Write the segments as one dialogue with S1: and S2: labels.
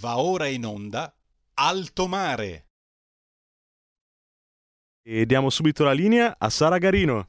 S1: Va ora in onda Alto Mare.
S2: E diamo subito la linea a Sara Garino.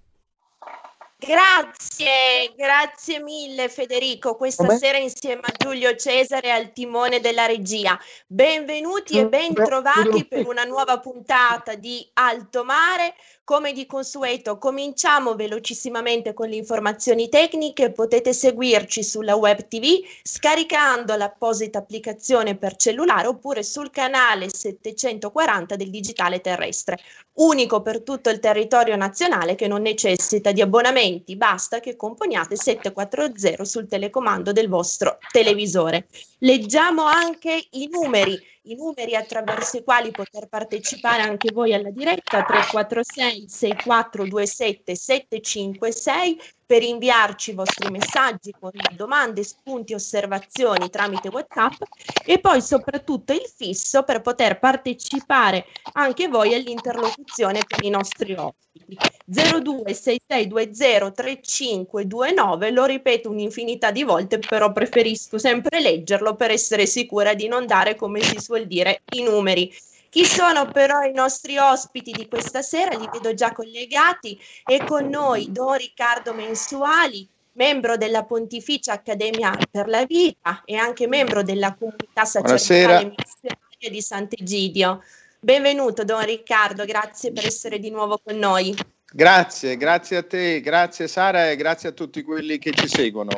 S3: Grazie, grazie mille Federico, questa Come? sera insieme a Giulio Cesare al timone della regia. Benvenuti e bentrovati per una nuova puntata di Alto Mare. Come di consueto, cominciamo velocissimamente con le informazioni tecniche. Potete seguirci sulla web TV scaricando l'apposita applicazione per cellulare oppure sul canale 740 del digitale terrestre, unico per tutto il territorio nazionale che non necessita di abbonamenti, basta che componiate 740 sul telecomando del vostro televisore. Leggiamo anche i numeri i numeri attraverso i quali poter partecipare anche voi alla diretta 346 6427 756 per inviarci i vostri messaggi con domande, spunti, osservazioni tramite WhatsApp e poi soprattutto il fisso per poter partecipare anche voi all'interlocuzione con i nostri ospiti. 0266203529, lo ripeto un'infinità di volte, però preferisco sempre leggerlo per essere sicura di non dare, come si suol dire, i numeri. Chi sono però i nostri ospiti di questa sera? Li vedo già collegati. È con noi Don Riccardo Mensuali, membro della Pontificia Accademia per la Vita e anche membro della comunità sacerdotale missionaria di Sant'Egidio. Benvenuto Don Riccardo, grazie per essere di nuovo con noi.
S4: Grazie, grazie a te, grazie Sara e grazie a tutti quelli che ci seguono.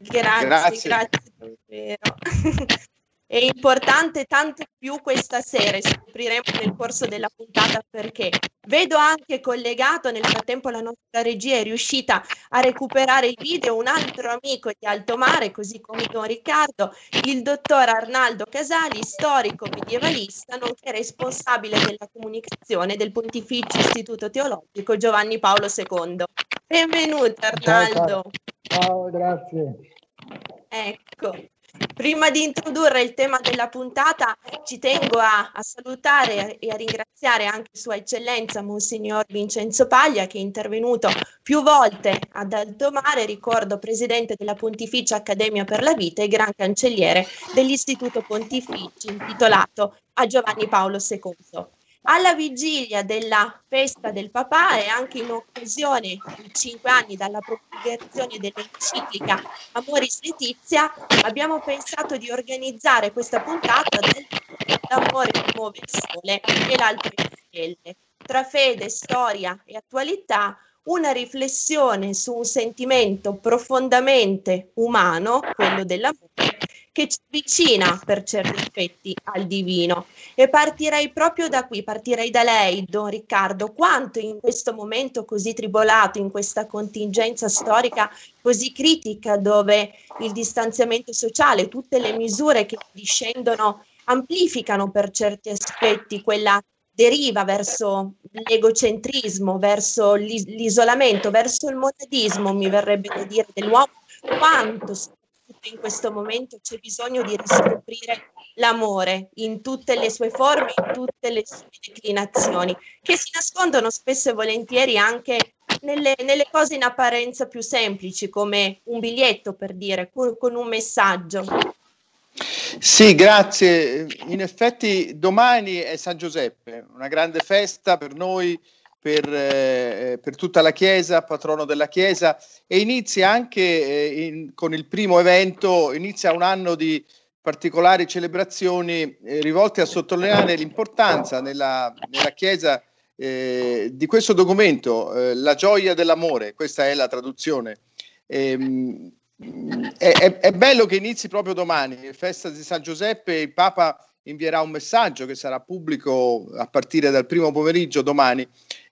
S3: Grazie, grazie, grazie davvero. È importante tanto più questa sera, scopriremo nel corso della puntata perché. Vedo anche collegato, nel frattempo la nostra regia è riuscita a recuperare il video, un altro amico di Alto Mare, così come Don Riccardo, il dottor Arnaldo Casali, storico medievalista, nonché responsabile della comunicazione del Pontificio Istituto Teologico Giovanni Paolo II. Benvenuto Arnaldo.
S5: Ciao, ciao grazie.
S3: Ecco, Prima di introdurre il tema della puntata, ci tengo a, a, salutare e a ringraziare anche Sua Eccellenza Monsignor Vincenzo Paglia, che è intervenuto più volte ad Alto Mare, ricordo presidente della Pontificia Accademia per la Vita e gran cancelliere dell'Istituto Pontificio intitolato a Giovanni Paolo II alla vigilia della festa del papà e anche in occasione di cinque anni dalla pubblicazione dell'enciclica Amoris Letizia, abbiamo pensato di organizzare questa puntata del L'amore che muove il sole e l'altre stelle. Tra fede, storia e attualità, una riflessione su un sentimento profondamente umano, quello dell'amore, che ci avvicina per certi aspetti al divino. E partirei proprio da qui, partirei da lei, Don Riccardo, quanto in questo momento così tribolato, in questa contingenza storica così critica, dove il distanziamento sociale, tutte le misure che discendono amplificano per certi aspetti quella deriva verso l'egocentrismo, verso l'isolamento, verso il monadismo, mi verrebbe da dire, dell'uomo, quanto in questo momento c'è bisogno di riscoprire l'amore in tutte le sue forme, in tutte le sue declinazioni, che si nascondono spesso e volentieri anche nelle, nelle cose in apparenza più semplici, come un biglietto per dire, con, con un messaggio.
S4: Sì, grazie. In effetti domani è San Giuseppe, una grande festa per noi per, eh, per, tutta la Chiesa, patrono della Chiesa, e inizia anche eh, in, con il primo evento, inizia un anno di particolari celebrazioni eh, rivolte a sottolineare l'importanza nella, nella Chiesa eh, di questo documento, eh, La gioia dell'amore, questa è la traduzione. Ehm, è, è bello che inizi proprio domani, festa di San Giuseppe, il Papa invierà un messaggio che sarà pubblico a partire dal primo pomeriggio domani.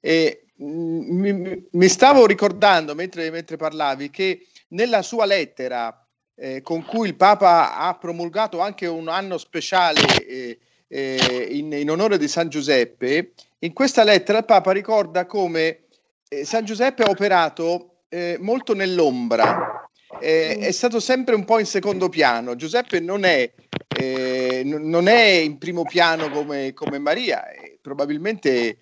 S4: E, mm, mi, mi, stavo ricordando mentre, mentre, parlavi che nella sua lettera eh, con cui il Papa ha promulgato anche un anno speciale eh, eh, in, in, onore di San Giuseppe, in questa lettera il Papa ricorda come eh, San Giuseppe ha operato eh, molto nell'ombra, eh, è stato sempre un po' in secondo piano. Giuseppe non è non è in primo piano come, come Maria, probabilmente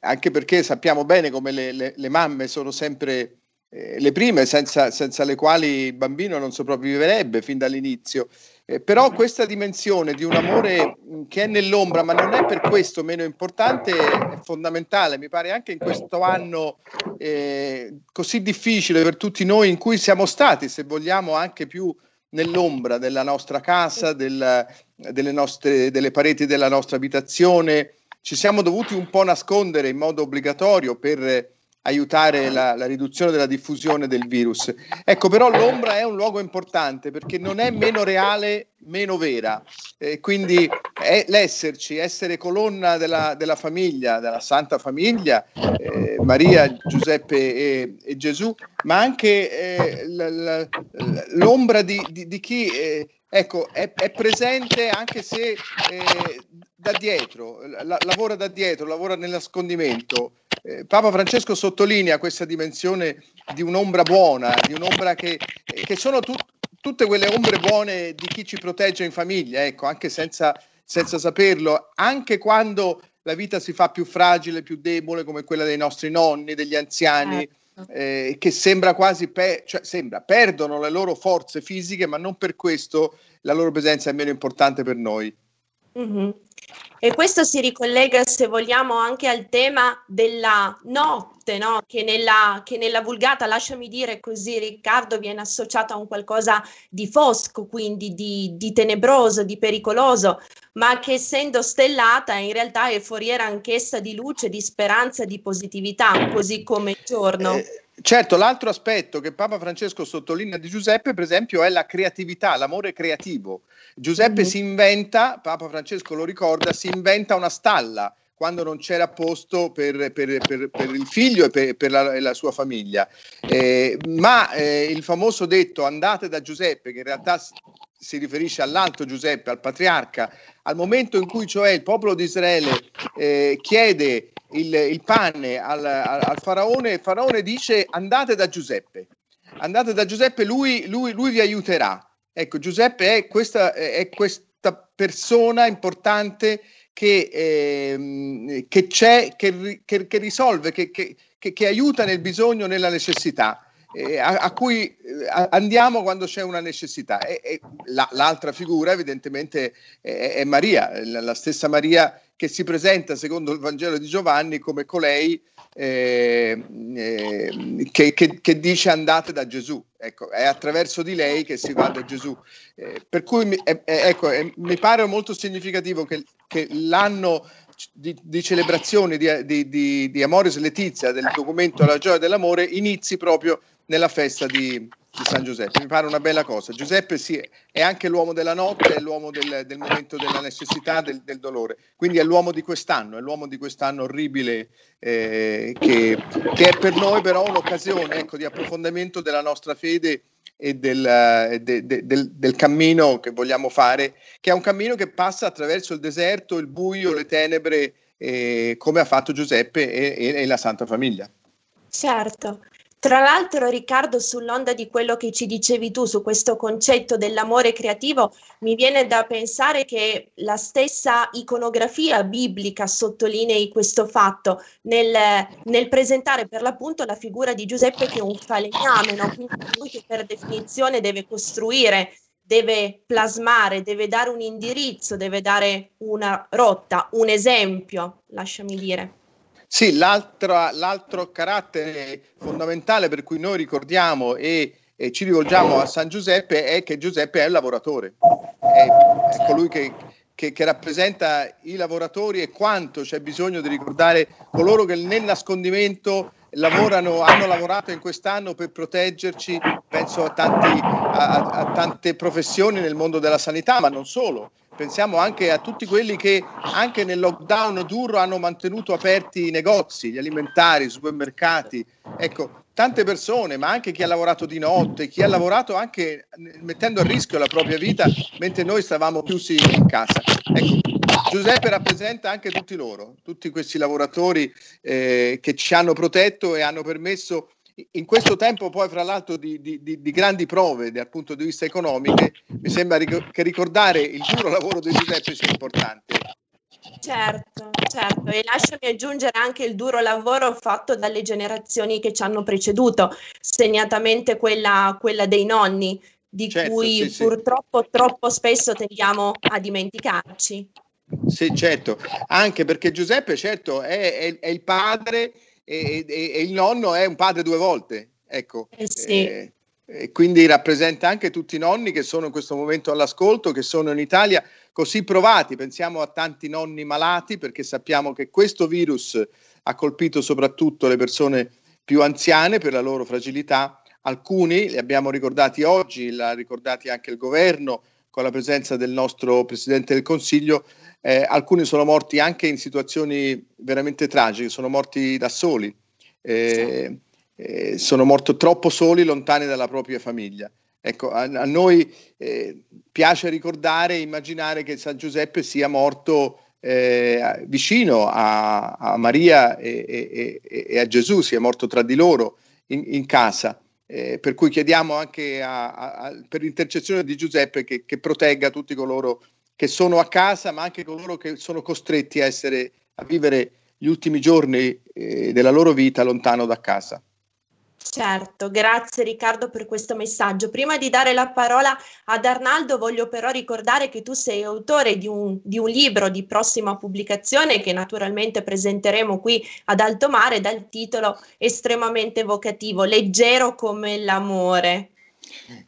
S4: anche perché sappiamo bene come le, le, le mamme sono sempre eh, le prime, senza, senza, le quali il bambino non sopravviverebbe fin dall'inizio. Eh, però questa dimensione di un amore che è nell'ombra, ma non è per questo meno importante, è fondamentale. Mi pare anche in questo anno eh, così difficile per tutti noi, in cui siamo stati, se vogliamo, anche più nell'ombra della nostra casa, del, delle, nostre, delle pareti della nostra abitazione. Ci siamo dovuti un po' nascondere in modo obbligatorio per aiutare la, la, riduzione della diffusione del virus. Ecco, però l'ombra è un luogo importante perché non è meno reale, meno vera. Eh, quindi l'esserci, essere colonna della, della, famiglia, della Santa Famiglia, eh, Maria, Giuseppe e, e, Gesù, ma anche eh, l'ombra di, di, di chi eh, ecco, è, è, presente anche se eh, da dietro, la, lavora da dietro, lavora nel nascondimento eh, Papa Francesco sottolinea questa dimensione di un'ombra buona, di un'ombra che, che sono tu, tutte quelle ombre buone di chi ci protegge in famiglia, ecco, anche senza, senza saperlo, anche quando la vita si fa più fragile, più debole, come quella dei nostri nonni, degli anziani. Certo. Eh, che sembra quasi pe- cioè sembra perdono le loro forze fisiche, ma non per questo la loro presenza è meno importante per noi.
S3: Mm-hmm. E questo si ricollega, se vogliamo, anche al tema della notte, no? che, nella, che, nella, vulgata, lasciami dire così, Riccardo, viene associata a un qualcosa di fosco, quindi di, di tenebroso, di pericoloso, ma che essendo stellata in realtà è foriera anch'essa di luce, di speranza, di positività, così come il giorno.
S4: Eh, certo, l'altro aspetto che Papa Francesco sottolinea di Giuseppe, per esempio, è la creatività, l'amore creativo. Giuseppe mm-hmm. si inventa, Papa Francesco lo ricorda, si inventa una stalla quando non c'era posto per, per, per, per il figlio e per, la, la, sua famiglia. Eh, ma eh, il famoso detto andate da Giuseppe, che in realtà si, riferisce all'altro Giuseppe, al patriarca, al momento in cui cioè il popolo di Israele eh, chiede il, il pane al, al, al, faraone, il faraone dice andate da Giuseppe, andate da Giuseppe, lui, lui, lui vi aiuterà. Ecco, Giuseppe è questa, è questa persona importante che, eh, che c'è, che, che, che risolve, che, aiuta nel bisogno, nella necessità. Eh, a, a, cui eh, andiamo quando c'è una necessità. E, e la, l'altra figura evidentemente è, è Maria, la, stessa Maria che si presenta secondo il Vangelo di Giovanni come colei eh, che, che, che, dice andate da Gesù. Ecco, è attraverso di lei che si va da Gesù. Eh, per cui mi, ecco, mi pare molto significativo che, che l'anno di, di celebrazione di, di, di, di Amoris Letizia, del documento La gioia dell'amore, inizi proprio nella festa di, di San Giuseppe. Mi pare una bella cosa. Giuseppe sì, è anche l'uomo della notte, è l'uomo del, del momento della necessità, del, del, dolore. Quindi è l'uomo di quest'anno, è l'uomo di quest'anno orribile eh, che, che, è per noi però un'occasione ecco, di approfondimento della nostra fede e del, de, de, del, del, cammino che vogliamo fare, che è un cammino che passa attraverso il deserto, il buio, le tenebre, eh, come ha fatto Giuseppe e, e, e la Santa Famiglia.
S3: Certo, tra l'altro, Riccardo, sull'onda di quello che ci dicevi tu su questo concetto dell'amore creativo, mi viene da pensare che la stessa iconografia biblica sottolinei questo fatto nel, nel presentare per l'appunto la figura di Giuseppe che è un falegname, no? quindi lui che per definizione deve costruire deve plasmare, deve dare un indirizzo, deve dare una rotta, un esempio, lasciami dire.
S4: Sì, l'altro carattere fondamentale per cui noi ricordiamo e, e, ci rivolgiamo a San Giuseppe è che Giuseppe è il lavoratore, è, è colui che, che, che, rappresenta i lavoratori e quanto c'è bisogno di ricordare coloro che nel nascondimento lavorano, hanno lavorato in quest'anno per proteggerci, penso a, tanti, a, a tante professioni nel mondo della sanità, ma non solo pensiamo anche a tutti quelli che anche nel lockdown duro hanno mantenuto aperti i negozi, gli alimentari, i supermercati. Ecco, tante persone, ma anche chi ha lavorato di notte, chi ha lavorato anche mettendo a rischio la propria vita mentre noi stavamo chiusi in casa. Ecco, Giuseppe rappresenta anche tutti loro, tutti questi lavoratori eh, che ci hanno protetto e hanno permesso in questo tempo poi fra l'altro di, di, di, di grandi prove dal punto di vista economico mi sembra ric- che ricordare il duro lavoro di Giuseppe sia importante
S3: Certo, certo, e lasciami aggiungere anche il duro lavoro fatto dalle generazioni che ci hanno preceduto, segnatamente quella, quella dei nonni, di certo, cui sì, purtroppo sì. troppo spesso tendiamo a dimenticarci.
S4: Sì, certo, anche perché Giuseppe, certo, è, è, è il padre e, e, e, il nonno è un padre due volte, ecco.
S3: Eh sì.
S4: eh, e quindi rappresenta anche tutti i nonni che sono in questo momento all'ascolto, che sono in Italia così provati. Pensiamo a tanti nonni malati perché sappiamo che questo virus ha colpito soprattutto le persone più anziane per la loro fragilità. Alcuni li abbiamo ricordati oggi, l'ha ricordati anche il governo con la presenza del nostro Presidente del Consiglio. Eh, alcuni sono morti anche in situazioni veramente tragiche, sono morti da soli. Eh, eh, sono morti troppo soli, lontani dalla propria famiglia. Ecco, a, a noi eh, piace ricordare e immaginare che San Giuseppe sia morto eh, vicino a, a Maria e, e, e, a Gesù, sia morto tra di loro in, in casa. Eh, per cui chiediamo anche a, a, per l'intercessione di Giuseppe che, che, protegga tutti coloro che sono a casa, ma anche coloro che sono costretti a, essere, a vivere gli ultimi giorni eh, della loro vita lontano da casa.
S3: Certo, grazie Riccardo per questo messaggio. Prima di dare la parola ad Arnaldo, voglio però ricordare che tu sei autore di un, di un libro di prossima pubblicazione che naturalmente presenteremo qui ad Alto Mare dal titolo estremamente evocativo, Leggero come l'amore.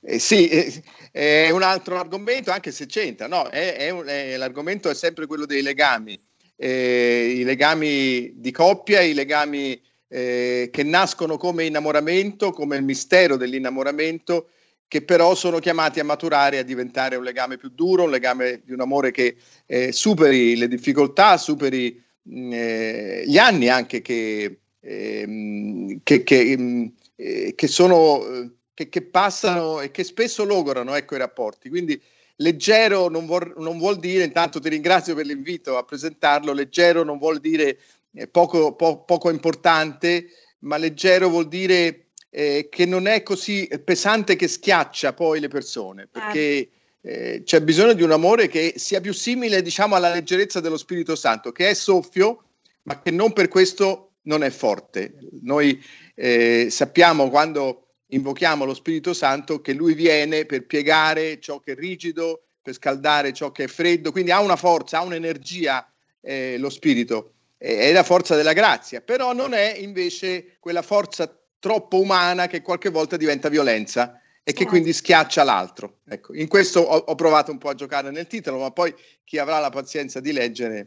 S4: Eh sì, eh, è un altro argomento, anche se c'entra, no? È, è un, è, l'argomento è sempre quello dei legami, eh, i legami di coppia, i legami eh, che nascono come innamoramento, come il mistero dell'innamoramento, che però sono chiamati a maturare, a diventare un legame più duro, un legame di un amore che eh, superi le difficoltà, superi mh, mm, eh, gli anni anche che, ehm, che, che, mh, mm, eh, che sono, che, che, passano e che spesso logorano ecco, i rapporti. Quindi leggero non vuol, non vuol dire, intanto ti ringrazio per l'invito a presentarlo, leggero non vuol dire poco, po- poco importante, ma leggero vuol dire eh, che non è così pesante che schiaccia poi le persone, perché eh, c'è bisogno di un amore che sia più simile, diciamo, alla leggerezza dello Spirito Santo, che è soffio, ma che non per questo non è forte. Noi eh, sappiamo quando invochiamo lo Spirito Santo che lui viene per piegare ciò che è rigido, per scaldare ciò che è freddo, quindi ha una forza, ha un'energia eh, lo Spirito è la forza della grazia, però non è invece quella forza troppo umana che qualche volta diventa violenza e che quindi schiaccia l'altro. Ecco, in questo ho, ho, provato un po' a giocare nel titolo, ma poi chi avrà la pazienza di leggere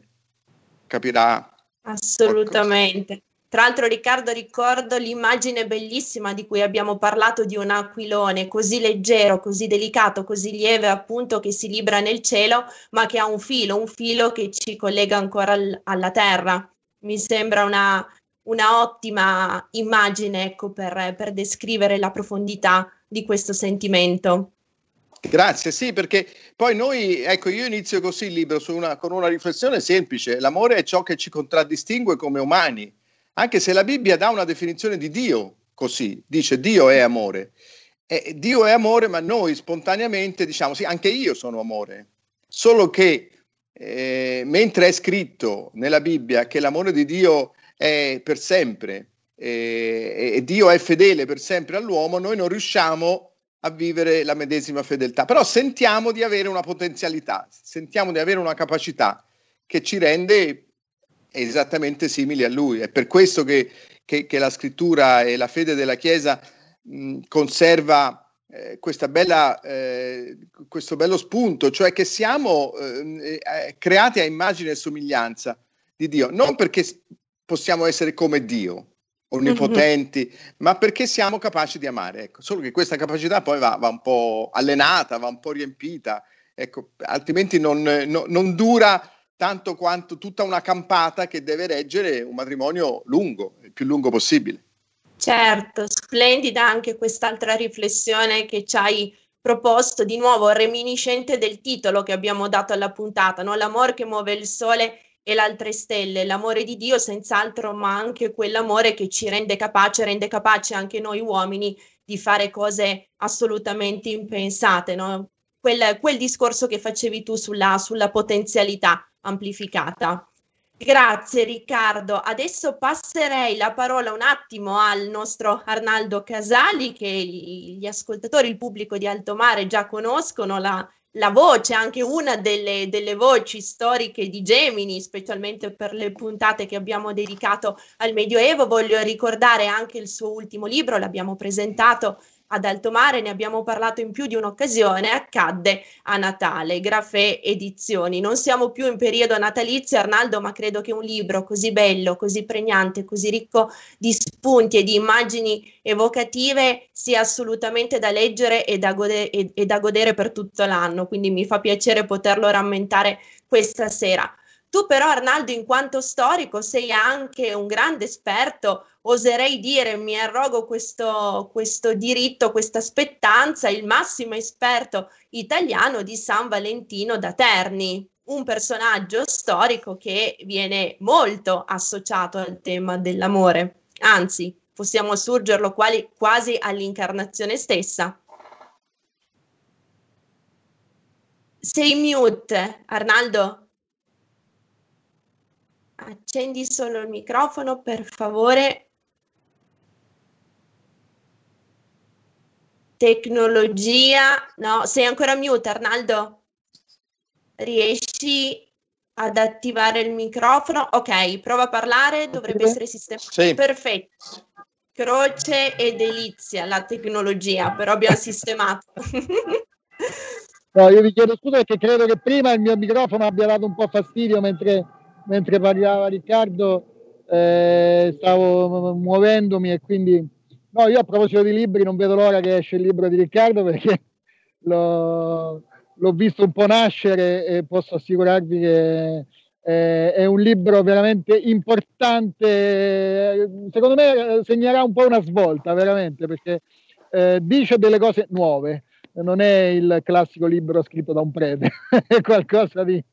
S4: capirà.
S3: Assolutamente. Tra l'altro Riccardo ricordo l'immagine bellissima di cui abbiamo parlato di un aquilone così leggero, così delicato, così lieve appunto che si libra nel cielo, ma che ha un filo, un filo che ci collega ancora al, alla terra. Mi sembra una, una ottima immagine ecco, per, per descrivere la profondità di questo sentimento.
S4: Grazie, sì, perché poi noi, ecco, io inizio così il libro una, con una riflessione semplice. L'amore è ciò che ci contraddistingue come umani anche se la Bibbia dà una definizione di Dio così, dice Dio è amore. E Dio è amore, ma noi spontaneamente diciamo sì, anche io sono amore. Solo che eh, mentre è scritto nella Bibbia che l'amore di Dio è per sempre eh, e Dio è fedele per sempre all'uomo, noi non riusciamo a vivere la medesima fedeltà. Però sentiamo di avere una potenzialità, sentiamo di avere una capacità che ci rende esattamente simili a lui. È per questo che, che, che la scrittura e la fede della Chiesa mh, conserva eh, bella, eh, questo bello spunto, cioè che siamo eh, eh, creati a immagine e somiglianza di Dio, non perché possiamo essere come Dio, onnipotenti, mm-hmm. ma perché siamo capaci di amare. Ecco. Solo che questa capacità poi va, va un po' allenata, va un po' riempita, ecco, altrimenti non, no, non dura tanto quanto tutta una campata che deve reggere un matrimonio lungo, il più lungo possibile.
S3: Certo, splendida anche quest'altra riflessione che ci hai proposto, di nuovo reminiscente del titolo che abbiamo dato alla puntata, no? l'amore che muove il sole e le altre stelle, l'amore di Dio senz'altro, ma anche quell'amore che ci rende capace, rende capace anche noi uomini di fare cose assolutamente impensate, no? quel, quel discorso che facevi tu sulla, sulla potenzialità amplificata. Grazie Riccardo. Adesso passerei la parola un attimo al nostro Arnaldo Casali che gli ascoltatori, il pubblico di Alto Mare già conoscono la, la voce, anche una delle, delle, voci storiche di Gemini, specialmente per le puntate che abbiamo dedicato al Medioevo. Voglio ricordare anche il suo ultimo libro, l'abbiamo presentato ad alto mare, ne abbiamo parlato in più di un'occasione, accadde a Natale, Grafè Edizioni. Non siamo più in periodo natalizio, Arnaldo, ma credo che un libro così bello, così pregnante, così ricco di spunti e di immagini evocative sia assolutamente da leggere e da, gode- e, da godere per tutto l'anno. Quindi mi fa piacere poterlo rammentare questa sera. Tu però Arnaldo, in quanto storico, sei anche un grande esperto, oserei dire, mi arrogo questo, questo diritto, questa spettanza, il massimo esperto italiano di San Valentino da Terni, un personaggio storico che viene molto associato al tema dell'amore, anzi possiamo assurgerlo quali, quasi all'incarnazione stessa. Sei mute, Arnaldo? Accendi solo il microfono, per favore. Tecnologia, no, sei ancora mute, Arnaldo? Riesci ad attivare il microfono? Ok, prova a parlare, dovrebbe essere sistemato. Sì. Perfetto. Croce e delizia la tecnologia, però abbiamo sistemato.
S5: no, io vi chiedo scusa perché credo che prima il mio microfono abbia dato un po' fastidio mentre mentre parlava Riccardo eh, stavo muovendomi e quindi no, io a proposito di libri non vedo l'ora che esce il libro di Riccardo perché l'ho, l'ho visto un po' nascere e posso assicurarvi che eh, è un libro veramente importante, secondo me segnerà un po' una svolta veramente perché eh, dice delle cose nuove, non è il classico libro scritto da un prete, è qualcosa di,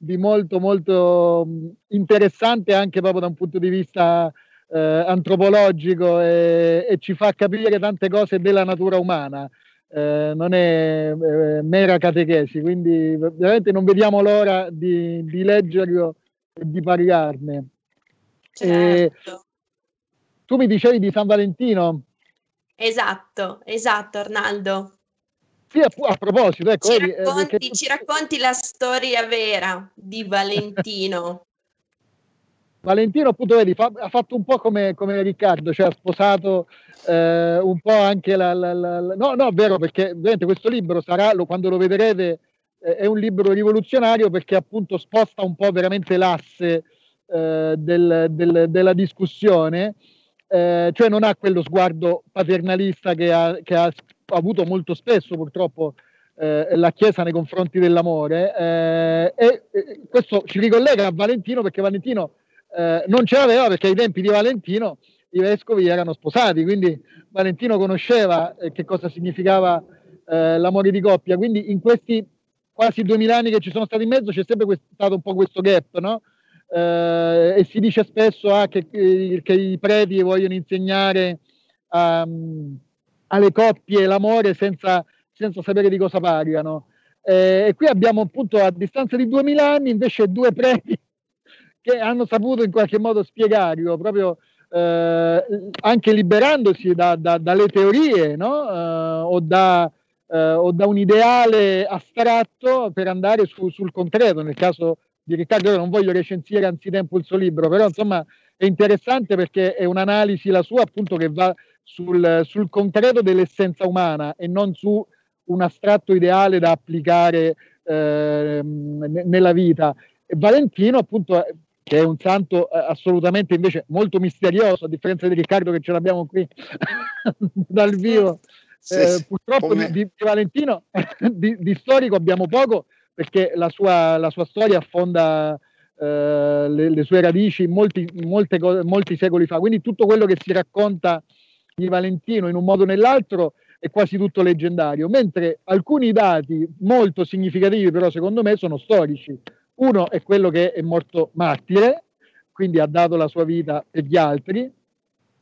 S5: di molto molto interessante anche proprio da un punto di vista eh, antropologico e, e, ci fa capire tante cose della natura umana. Eh, non è eh, mera catechesi, quindi veramente non vediamo l'ora di, di leggerlo e di parlarne.
S3: Certo.
S5: tu mi dicevi di San Valentino?
S3: Esatto, esatto Arnaldo.
S5: Sì, a, a proposito, ecco,
S3: ci, vedi, racconti, eh, ci racconti la storia vera di Valentino.
S5: Valentino, appunto, vedi, fa, ha fatto un po' come, come Riccardo, cioè ha sposato eh, un po' anche la, la, la, la, No, no, è vero, perché ovviamente questo libro sarà, lo, quando lo vedrete, eh, è un libro rivoluzionario perché appunto sposta un po' veramente l'asse eh, del, del, della discussione, eh, cioè non ha quello sguardo paternalista che ha, che ha avuto molto spesso purtroppo eh, la Chiesa nei confronti dell'amore eh, e, e, questo ci ricollega a Valentino perché Valentino eh, non ce l'aveva perché ai tempi di Valentino i vescovi erano sposati, quindi Valentino conosceva eh, che cosa significava eh, l'amore di coppia, quindi in questi quasi duemila anni che ci sono stati in mezzo c'è sempre questo, stato un po' questo gap, no? Eh, e si dice spesso ah, che, che, i preti vogliono insegnare um, alle coppie l'amore senza, senza sapere di cosa parlano. Eh, e qui abbiamo appunto a distanza di 2000 anni invece due preti che hanno saputo in qualche modo spiegarlo, proprio eh, anche liberandosi da, da, dalle teorie no? eh, o, da, eh, o, da, un ideale astratto per andare su, sul concreto. Nel caso di Riccardo, io non voglio recensire anzitempo il suo libro, però insomma è interessante perché è un'analisi la sua appunto che va sul, sul concreto dell'essenza umana e non su un astratto ideale da applicare eh, nella vita. E Valentino, appunto, che è un santo eh, assolutamente invece molto misterioso, a differenza di Riccardo che ce l'abbiamo qui dal vivo. Sì, eh, sì, purtroppo di, di, Valentino di, di, storico abbiamo poco perché la sua, la sua storia affonda eh, le, le, sue radici molti, molte, molti secoli fa. Quindi tutto quello che si racconta di Valentino in un modo o nell'altro è quasi tutto leggendario, mentre alcuni dati molto significativi però secondo me sono storici. Uno è quello che è morto martire, quindi ha dato la sua vita per gli altri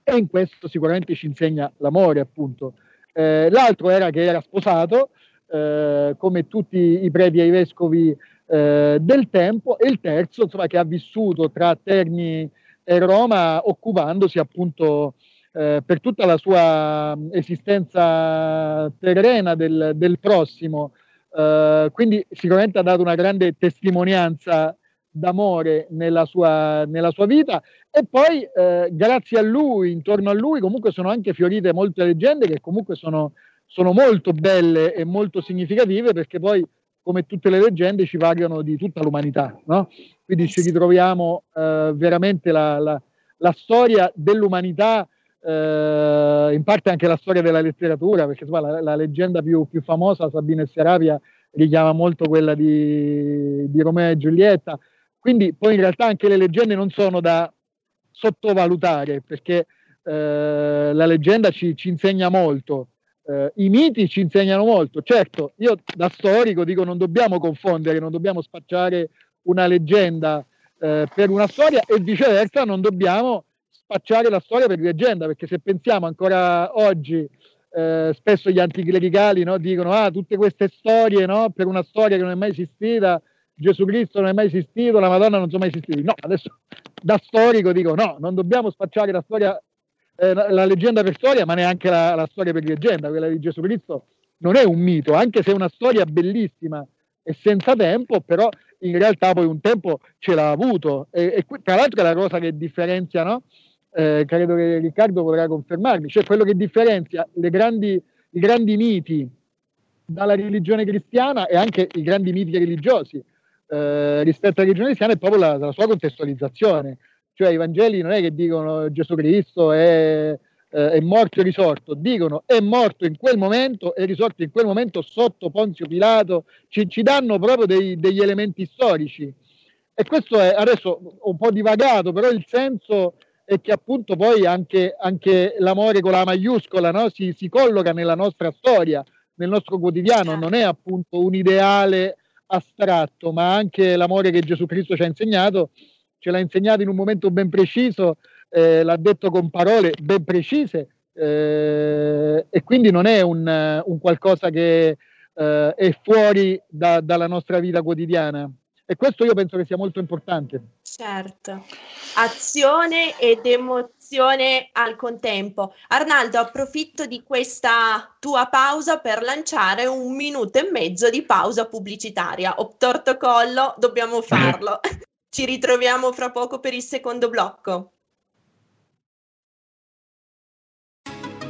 S5: e in questo sicuramente ci insegna l'amore appunto. Eh, l'altro era che era sposato, eh, come tutti i preti e i vescovi eh, del tempo e il terzo insomma, che ha vissuto tra Terni e Roma occupandosi appunto eh, per tutta la sua esistenza terrena del, del prossimo. Eh, quindi sicuramente ha dato una grande testimonianza d'amore nella sua, nella sua vita e poi eh, grazie a lui, intorno a lui comunque sono anche fiorite molte leggende che comunque sono, sono molto belle e molto significative perché poi come tutte le leggende ci parlano di tutta l'umanità, no? quindi ci ritroviamo eh, veramente la, la, la, storia dell'umanità, eh, in parte anche la storia della letteratura, perché insomma, la, la, leggenda più, più famosa, Sabina e Serapia, richiama molto quella di, di Romeo e Giulietta, quindi poi in realtà anche le leggende non sono da sottovalutare perché eh, la leggenda ci, ci insegna molto. Eh, I miti ci insegnano molto. Certo, io da storico dico non dobbiamo confondere, non dobbiamo spacciare una leggenda eh, per una storia e viceversa non dobbiamo spacciare la storia per leggenda, perché se pensiamo ancora oggi, eh, spesso gli anticlericali no, dicono ah, tutte queste storie no, per una storia che non è mai esistita, Gesù Cristo non è mai esistito, la Madonna non sono mai esistiti. No, adesso da storico dico no, non dobbiamo spacciare la storia, eh, la leggenda per storia, ma neanche la, la, storia per leggenda. Quella di Gesù Cristo non è un mito, anche se è una storia bellissima e senza tempo, però in realtà poi un tempo ce l'ha avuto. E, e tra l'altro è la cosa che differenzia, no? Eh, credo che Riccardo potrà confermarmi, cioè quello che differenzia grandi, i grandi miti dalla religione cristiana e anche i grandi miti religiosi eh, rispetto alla religione cristiana è proprio la, la, sua contestualizzazione. Cioè i Vangeli non è che dicono Gesù Cristo è, eh, è morto e risorto, dicono è morto in quel momento e risorto in quel momento sotto Ponzio Pilato, ci, ci danno proprio dei, degli elementi storici. E questo è adesso un po' divagato, però il senso è che appunto poi anche, anche l'amore con la maiuscola no? si, si colloca nella nostra storia, nel nostro quotidiano, non è appunto un ideale astratto, ma anche l'amore che Gesù Cristo ci ha insegnato, ce l'ha insegnato in un momento ben preciso, eh, l'ha detto con parole ben precise eh, e quindi non è un, un qualcosa che eh, è fuori da, dalla nostra vita quotidiana. E questo io penso che sia molto importante.
S3: Certo, azione ed emozione al contempo. Arnaldo, approfitto di questa tua pausa per lanciare un minuto e mezzo di pausa pubblicitaria. Ho torto collo, dobbiamo farlo. Ci ritroviamo fra poco per il secondo blocco.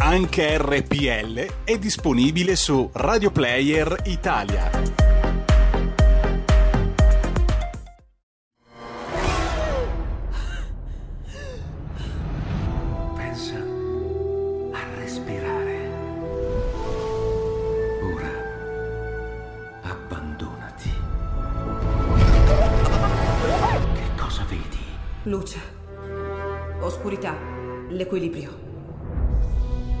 S1: Anche RPL è disponibile su Radio Player Italia.
S6: Pensa a respirare. Ora abbandonati. Che cosa vedi?
S7: Luce. Oscurità. L'equilibrio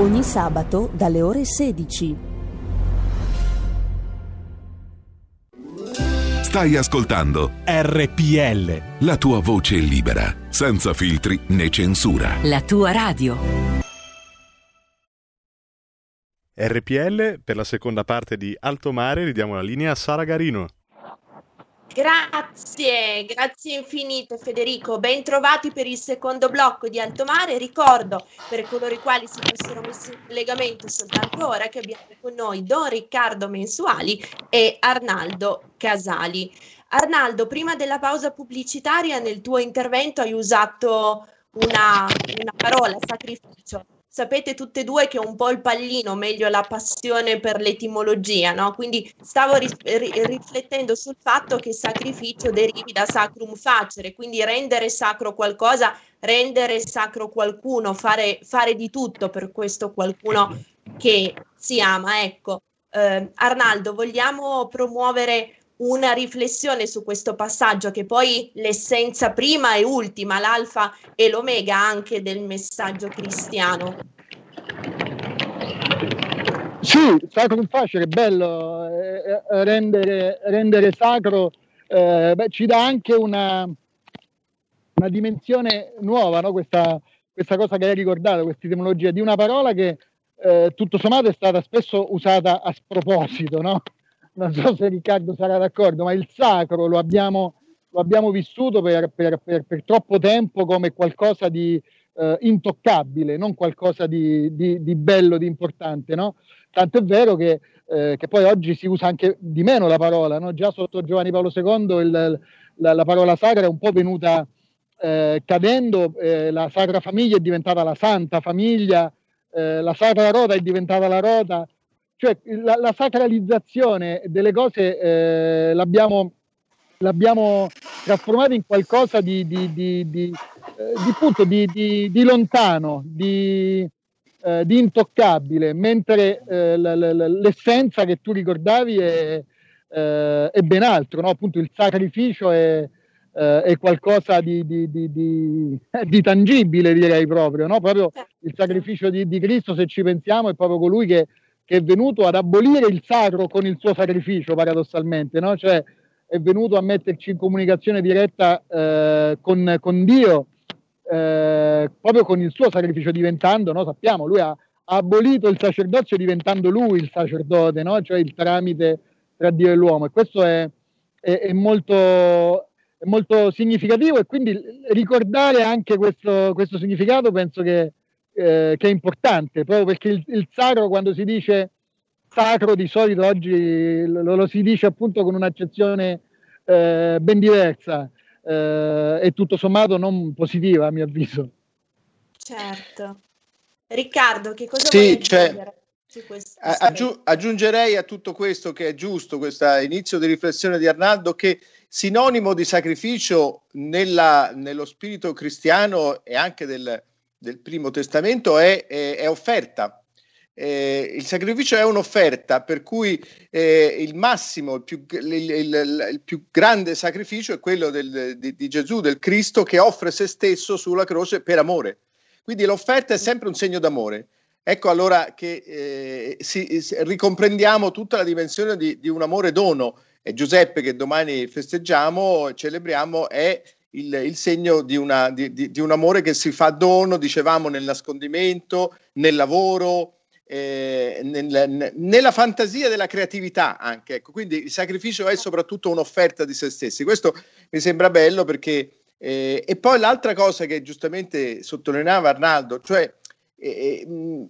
S8: Ogni sabato dalle ore 16.
S9: Stai ascoltando
S1: RPL.
S9: La tua voce libera, senza filtri né censura.
S8: La tua radio.
S2: RPL, per la seconda parte di Alto Mare, ridiamo la linea a Sara Garino.
S3: Grazie, grazie infinite Federico. Bentrovati per il secondo blocco di Alto Mare. Ricordo per coloro i quali si fossero messi in collegamento soltanto ora che abbiamo con noi Don Riccardo Mensuali e Arnaldo Casali. Arnaldo, prima della pausa pubblicitaria nel tuo intervento hai usato una, una parola, sacrificio sapete tutte e due che è un po' il pallino, meglio la passione per l'etimologia, no? Quindi stavo ri- ri- riflettendo sul fatto che sacrificio derivi da sacrum facere, quindi rendere sacro qualcosa, rendere sacro qualcuno, fare, fare di tutto per questo qualcuno che si ama. Ecco, eh, Arnaldo, vogliamo promuovere una riflessione su questo passaggio che poi l'essenza prima e ultima, l'alfa e l'omega anche del messaggio cristiano.
S5: Sì, sacro facile, bello, eh, eh, rendere, rendere, sacro eh, beh, ci dà anche una, una dimensione nuova, no? questa, questa, cosa che hai ricordato, questa etimologia di una parola che eh, tutto sommato è stata spesso usata a sproposito, no? Non so se Riccardo sarà d'accordo, ma il sacro lo abbiamo, lo abbiamo vissuto per, per, per, per, troppo tempo come qualcosa di eh, intoccabile, non qualcosa di, di, di, bello, di importante. No? Tanto è vero che, eh, che, poi oggi si usa anche di meno la parola, no? già sotto Giovanni Paolo II il, la, la, parola sacra è un po' venuta eh, cadendo, eh, la sacra famiglia è diventata la santa famiglia, eh, la sacra rota è diventata la rota cioè la, la sacralizzazione delle cose eh, l'abbiamo, l'abbiamo trasformata in qualcosa di, di, di, di, eh, di, punto, di, lontano, di, eh, di, intoccabile, mentre eh, l, l, l'essenza che tu ricordavi è, eh, è ben altro, no? appunto il sacrificio è, eh, è qualcosa di, di, di, di, tangibile, direi proprio, no? proprio il sacrificio di, Cristo, se ci pensiamo, è proprio colui che che è venuto ad abolire il sacro con il suo sacrificio, paradossalmente, no? cioè è venuto a metterci in comunicazione diretta eh, con, con, Dio, eh, proprio con il suo sacrificio, diventando, no? sappiamo, lui ha, ha, abolito il sacerdozio diventando lui il sacerdote, no? cioè il tramite tra Dio e l'uomo. E questo è, è, è, molto, è molto significativo e quindi ricordare anche questo, questo significato penso che eh, che è importante, proprio perché il, il, sacro quando si dice sacro di solito oggi lo, lo si dice appunto con un'accezione eh, ben diversa eh, e tutto sommato non positiva a mio avviso.
S3: Certo. Riccardo, che cosa
S4: sì,
S3: vuoi
S4: cioè,
S3: aggiungere?
S4: Aggiu- aggiungerei a tutto questo che è giusto, questo inizio di riflessione di Arnaldo, che sinonimo di sacrificio nella, nello spirito cristiano e anche del, del Primo Testamento è, è, è offerta. Eh, il sacrificio è un'offerta, per cui eh, il massimo, il più, il, il, il più, grande sacrificio è quello del, di, di, Gesù, del Cristo, che offre se stesso sulla croce per amore. Quindi l'offerta è sempre un segno d'amore. Ecco allora che eh, si, si, ricomprendiamo tutta la dimensione di, di un amore dono. E Giuseppe, che domani festeggiamo celebriamo, è il, il segno di, una, di, di, di, un amore che si fa dono, dicevamo, nel nascondimento, nel lavoro, eh, nel, nella fantasia della creatività anche. Ecco. Quindi il sacrificio è soprattutto un'offerta di se stessi. Questo mi sembra bello perché... Eh, e poi l'altra cosa che giustamente sottolineava Arnaldo, cioè eh, mh,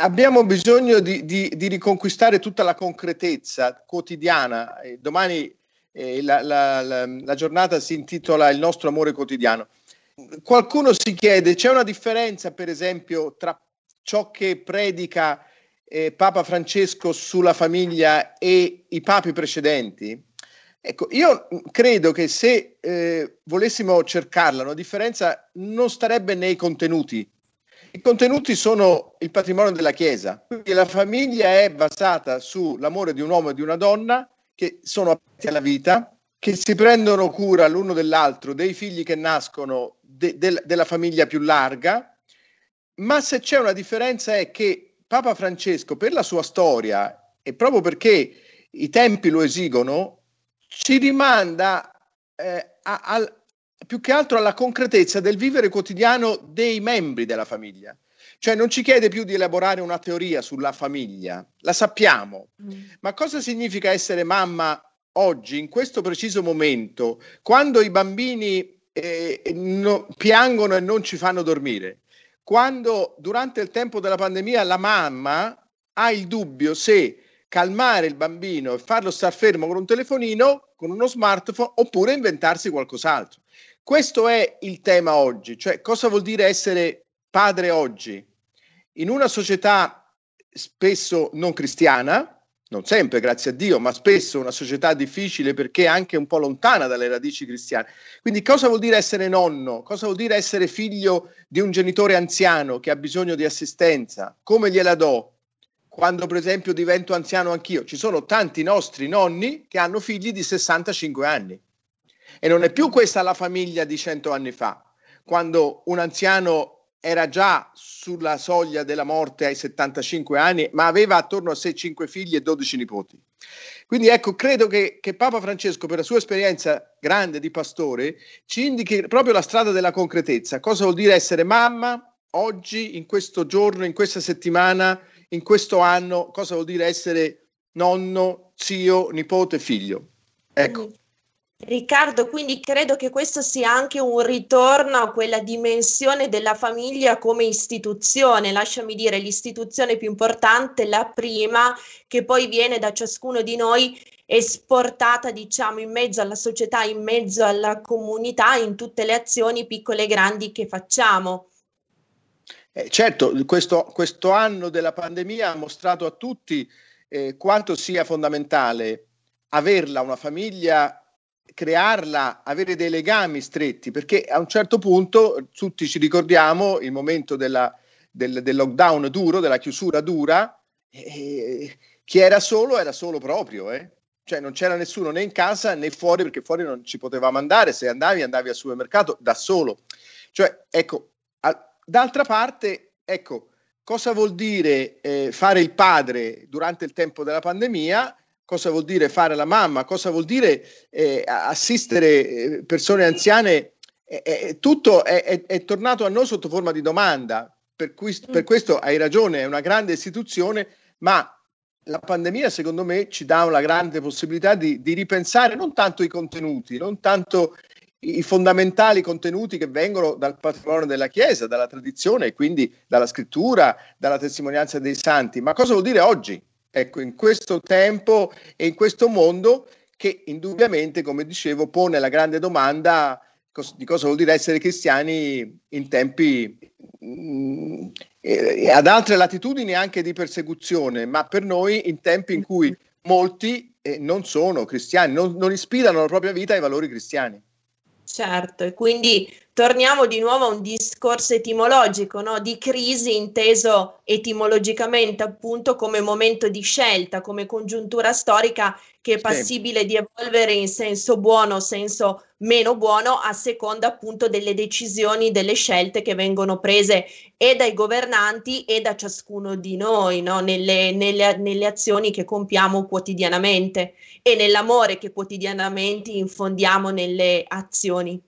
S4: abbiamo bisogno di, di, di, riconquistare tutta la concretezza quotidiana. Eh, domani eh, la, la, la, la giornata si intitola Il nostro amore quotidiano. Qualcuno si chiede, c'è una differenza per esempio tra ciò che predica eh, Papa Francesco sulla famiglia e i papi precedenti? Ecco, io credo che se eh, volessimo cercarla, una differenza non starebbe nei contenuti. I contenuti sono il patrimonio della Chiesa, quindi la famiglia è basata sull'amore di un uomo e di una donna che sono aperti alla vita, che si prendono cura l'uno dell'altro, dei figli che nascono, de, de, della famiglia più larga, ma se c'è una differenza è che Papa Francesco, per la sua storia e proprio perché i tempi lo esigono, ci rimanda eh, a, a, più che altro alla concretezza del vivere quotidiano dei membri della famiglia. Cioè non ci chiede più di elaborare una teoria sulla famiglia, la sappiamo, mm. ma cosa significa essere mamma oggi, in questo preciso momento, quando i bambini eh, no, piangono e non ci fanno dormire? Quando durante il tempo della pandemia la mamma ha il dubbio se calmare il bambino e farlo star fermo con un telefonino, con uno smartphone, oppure inventarsi qualcos'altro. Questo è il tema oggi, cioè cosa vuol dire essere padre oggi? In una società spesso non cristiana, non sempre, grazie a Dio, ma spesso una società difficile perché anche un po' lontana dalle radici cristiane. Quindi cosa vuol dire essere nonno? Cosa vuol dire essere figlio di un genitore anziano che ha bisogno di assistenza? Come gliela do? Quando per esempio divento anziano anch'io, ci sono tanti nostri nonni che hanno figli di 65 anni e non è più questa la famiglia di 100 anni fa, quando un anziano era già sulla soglia della morte ai 75 anni, ma aveva attorno a sé 5 figli e 12 nipoti. Quindi ecco, credo che, che, Papa Francesco, per la sua esperienza grande di pastore, ci indichi proprio la strada della concretezza. Cosa vuol dire essere mamma oggi, in questo giorno, in questa settimana, in questo anno? Cosa vuol dire essere nonno, zio, nipote, figlio? Ecco.
S3: Riccardo, quindi credo che questo sia anche un ritorno a quella dimensione della famiglia come istituzione, lasciami dire l'istituzione più importante, la prima, che poi viene da ciascuno di noi esportata, diciamo, in mezzo alla società, in mezzo alla comunità, in tutte le azioni piccole e grandi che facciamo.
S4: Eh, certo, questo, questo, anno della pandemia ha mostrato a tutti eh, quanto sia fondamentale averla una famiglia crearla, avere dei legami stretti, perché a un certo punto tutti ci ricordiamo il momento della, del, del, lockdown duro, della chiusura dura, e chi era solo era solo proprio, eh? cioè non c'era nessuno né in casa né fuori, perché fuori non ci potevamo andare, se andavi andavi al supermercato da solo. Cioè, ecco, a, d'altra parte, ecco, cosa vuol dire eh, fare il padre durante il tempo della pandemia? Cosa vuol dire fare la mamma, cosa vuol dire eh, assistere eh, persone anziane, eh, eh, tutto è, è, è, tornato a noi sotto forma di domanda. Per, cui, per mm. questo hai ragione, è una grande istituzione, ma la pandemia secondo me ci dà una grande possibilità di, di ripensare non tanto i contenuti, non tanto i fondamentali contenuti che vengono dal patrimonio della Chiesa, dalla tradizione e quindi dalla scrittura, dalla testimonianza dei santi, ma cosa vuol dire oggi? Ecco, in questo tempo e in questo mondo che indubbiamente, come dicevo, pone la grande domanda di cosa vuol dire essere cristiani in tempi mh, mm, ad altre latitudini anche di persecuzione, ma per noi in tempi in cui molti eh, non sono cristiani, non, non ispirano la propria vita ai valori cristiani.
S3: Certo, e quindi torniamo di nuovo a un discorso etimologico, no? di crisi inteso etimologicamente appunto come momento di scelta, come congiuntura storica che è passibile sì. di evolvere in senso buono o senso meno buono a seconda appunto delle decisioni, delle scelte che vengono prese e dai governanti e da ciascuno di noi no? nelle, nelle, nelle azioni che compiamo quotidianamente e nell'amore che quotidianamente infondiamo nelle azioni.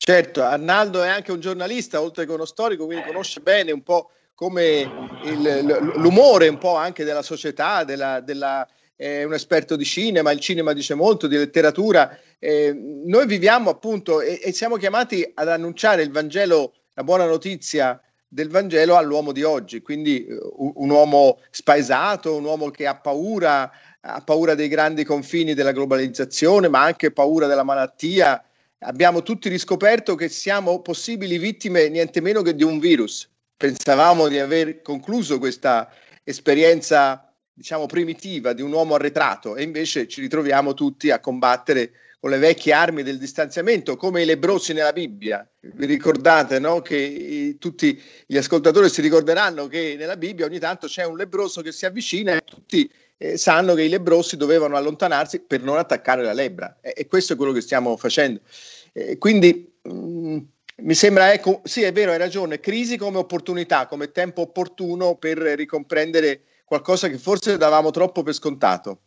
S4: Certo, Arnaldo è anche un giornalista, oltre che uno storico, quindi conosce bene un po' come il, l'umore un po' anche della società, della, della, è un esperto di cinema, il cinema dice molto, di letteratura. Eh, noi viviamo appunto e, e, siamo chiamati ad annunciare il Vangelo, la buona notizia del Vangelo all'uomo di oggi, quindi uh, un uomo spaesato, un uomo che ha paura, ha paura dei grandi confini della globalizzazione, ma anche paura della malattia. Abbiamo tutti riscoperto che siamo possibili vittime niente meno che di un virus. Pensavamo di aver concluso questa esperienza, diciamo, primitiva di un uomo arretrato e invece ci ritroviamo tutti a combattere con le vecchie armi del distanziamento, come i lebrosi nella Bibbia. Vi ricordate no? che i, tutti gli ascoltatori si ricorderanno che nella Bibbia ogni tanto c'è un lebroso che si avvicina e tutti eh, sanno che i lebrosi dovevano allontanarsi per non attaccare la lebbra. E, e questo è quello che stiamo facendo. Eh, quindi mh, mm, mi sembra, ecco, sì è vero, hai ragione, crisi come opportunità, come tempo opportuno per ricomprendere qualcosa che forse davamo troppo per scontato.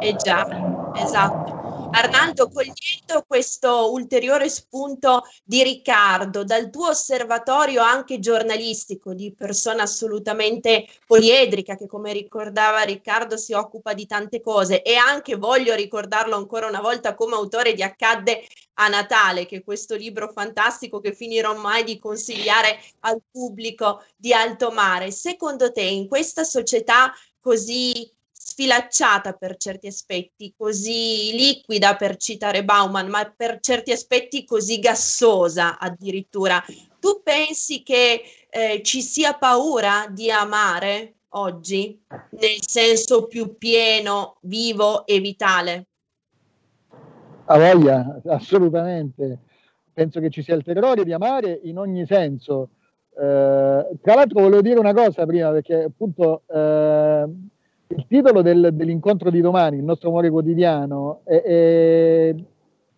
S3: Eh già, esatto. Arnaldo, cogliendo questo ulteriore spunto di Riccardo, dal tuo osservatorio anche giornalistico di persona assolutamente poliedrica, che come ricordava Riccardo si occupa di tante cose, e anche voglio ricordarlo ancora una volta come autore di Accadde a Natale, che è questo libro fantastico che finirò mai di consigliare al pubblico di Alto Mare. Secondo te, in questa società così sfilacciata per certi aspetti, così liquida per citare Bauman, ma per certi aspetti così gassosa addirittura. Tu pensi che eh, ci sia paura di amare oggi nel senso più pieno, vivo e vitale?
S5: A voglia, assolutamente. Penso che ci sia il terrore di amare in ogni senso. Eh, tra l'altro volevo dire una cosa prima, perché appunto eh, il titolo del, dell'incontro di domani, il nostro amore quotidiano, è, è,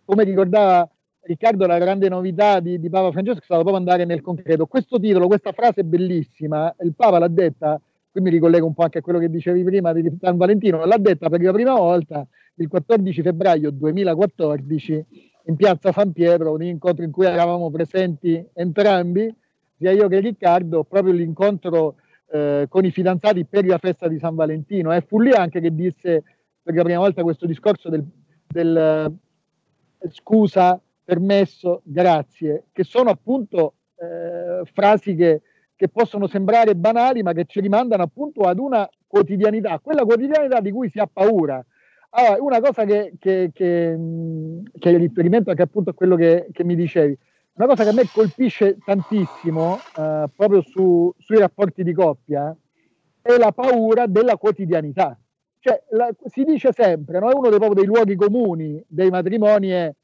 S5: come ricordava Riccardo, la grande novità di, di, Papa Francesco è stata proprio andare nel concreto. Questo titolo, questa frase bellissima, il Papa l'ha detta, qui mi ricollego un po' anche a quello che dicevi prima di San Valentino, l'ha detta per la prima volta il 14 febbraio 2014 in piazza San Pietro, un incontro in cui eravamo presenti entrambi, sia io che Riccardo, proprio l'incontro eh, con i fidanzati per la festa di San Valentino. E fu lì anche che disse per la prima volta questo discorso del, del eh, scusa, permesso, grazie, che sono appunto eh, frasi che, che possono sembrare banali, ma che ci rimandano appunto ad una quotidianità, quella quotidianità di cui si ha paura. Allora, una cosa che, che, che, che è riferimento anche appunto a quello che, che mi dicevi, una cosa che a me colpisce tantissimo eh, proprio su, sui rapporti di coppia è la paura della quotidianità. Cioè, la, si dice sempre, no? è uno dei, proprio dei luoghi comuni dei matrimoni, eh,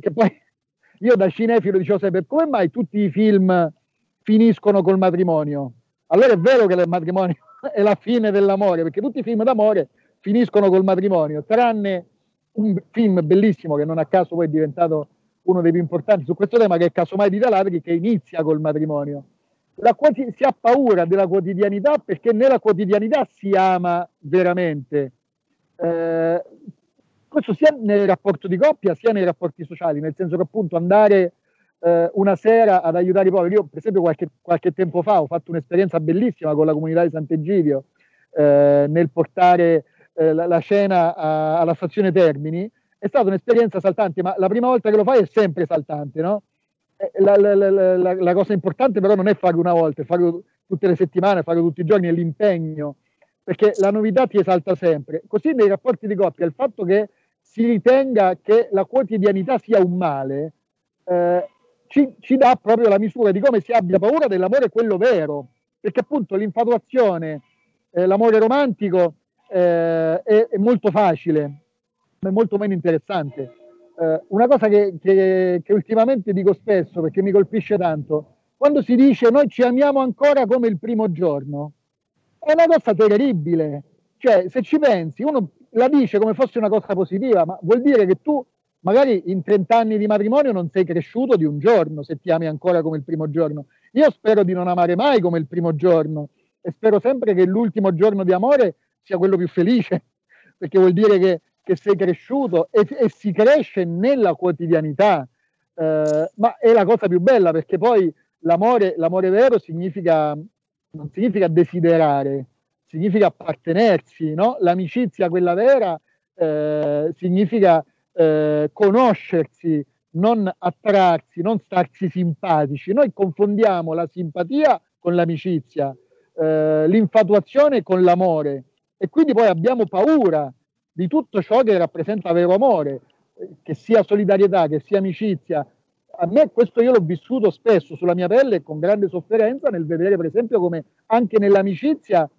S5: che poi io da cinefilo dicevo sempre, come mai tutti i film finiscono col matrimonio? Allora è vero che il matrimonio è la fine dell'amore, perché tutti i film d'amore finiscono col matrimonio, tranne un film bellissimo che non a caso poi è diventato uno dei più importanti su questo tema, che è Casomai di Taladri, che inizia col matrimonio. Quoti- si ha paura della quotidianità perché nella quotidianità si ama veramente. Eh, questo sia nel rapporto di coppia sia nei rapporti sociali, nel senso che appunto andare eh, una sera ad aiutare i poveri. Io, per esempio, qualche, qualche, tempo fa ho fatto un'esperienza bellissima con la comunità di Sant'Egidio eh, nel portare eh, la, la, cena a, alla stazione Termini è stata un'esperienza saltante, ma la prima volta che lo fai è sempre saltante, no? Eh, la, la, la, la, cosa importante però non è farlo una volta, è farlo tutte le settimane, farlo tutti i giorni, è l'impegno, perché la novità ti esalta sempre. Così nei rapporti di coppia, il fatto che si ritenga che la quotidianità sia un male, eh, ci, ci, dà proprio la misura di come si abbia paura dell'amore quello vero, perché appunto l'infatuazione, eh, l'amore romantico eh, è, è molto facile, molto meno interessante. Eh, una cosa che, che, che, ultimamente dico spesso perché mi colpisce tanto, quando si dice noi ci amiamo ancora come il primo giorno, è una cosa terribile. Cioè, se ci pensi, uno la dice come fosse una cosa positiva, ma vuol dire che tu magari in 30 anni di matrimonio non sei cresciuto di un giorno se ti ami ancora come il primo giorno. Io spero di non amare mai come il primo giorno e spero sempre che l'ultimo giorno di amore sia quello più felice, perché vuol dire che che sei cresciuto e, e si cresce nella quotidianità, eh, ma è la cosa più bella perché poi l'amore, l'amore vero significa, non significa desiderare, significa appartenersi, no? l'amicizia, quella vera, eh, significa eh, conoscersi, non attrarsi, non starsi simpatici. Noi confondiamo la simpatia con l'amicizia, eh, l'infatuazione con l'amore e quindi poi abbiamo paura di tutto ciò che rappresenta vero amore, che sia solidarietà, che sia amicizia. A me questo io l'ho vissuto spesso sulla mia pelle con grande sofferenza nel vedere per esempio come anche nell'amicizia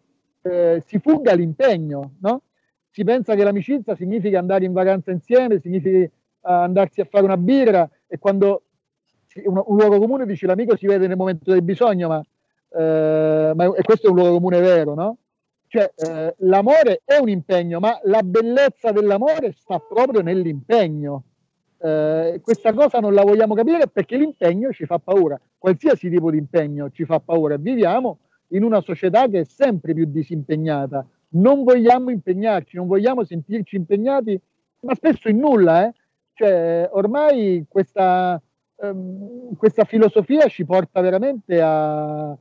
S5: eh, si fuga l'impegno, no? Si pensa che l'amicizia significa andare in vacanza insieme, significa uh, andarsi a fare una birra e quando un, un, luogo comune dice l'amico si vede nel momento del bisogno, ma, eh, ma e questo è un luogo comune vero, no? Cioè, eh, l'amore è un impegno, ma la bellezza dell'amore sta proprio nell'impegno. Eh, questa cosa non la vogliamo capire perché l'impegno ci fa paura. Qualsiasi tipo di impegno ci fa paura. Viviamo in una società che è sempre più disimpegnata. Non vogliamo impegnarci, non vogliamo sentirci impegnati ma spesso in nulla, eh? cioè, ormai questa, um, questa filosofia ci porta veramente a, a,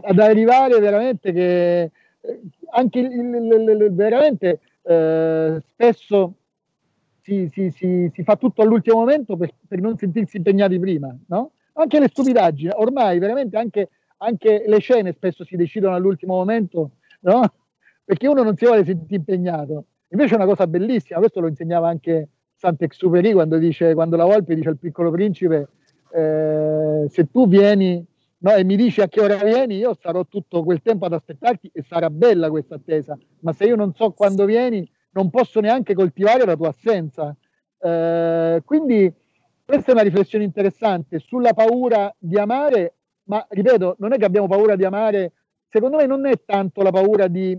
S5: ad arrivare veramente che eh, anche il, il, il, veramente eh, spesso si, si, si, si, fa tutto all'ultimo momento per, per, non sentirsi impegnati prima, no? Anche le stupidaggini, ormai veramente anche, anche le scene spesso si decidono all'ultimo momento, no? Perché uno non si vuole sentire impegnato. Invece è una cosa bellissima, questo lo insegnava anche Sant'Exupéry quando, dice, quando la Volpe dice al piccolo principe eh, se tu vieni no, e mi dici a che ora vieni, io starò tutto quel tempo ad aspettarti e sarà bella questa attesa, ma se io non so quando vieni, non posso neanche coltivare la tua assenza. Eh, quindi questa è una riflessione interessante sulla paura di amare, ma ripeto, non è che abbiamo paura di amare, secondo me non è tanto la paura di,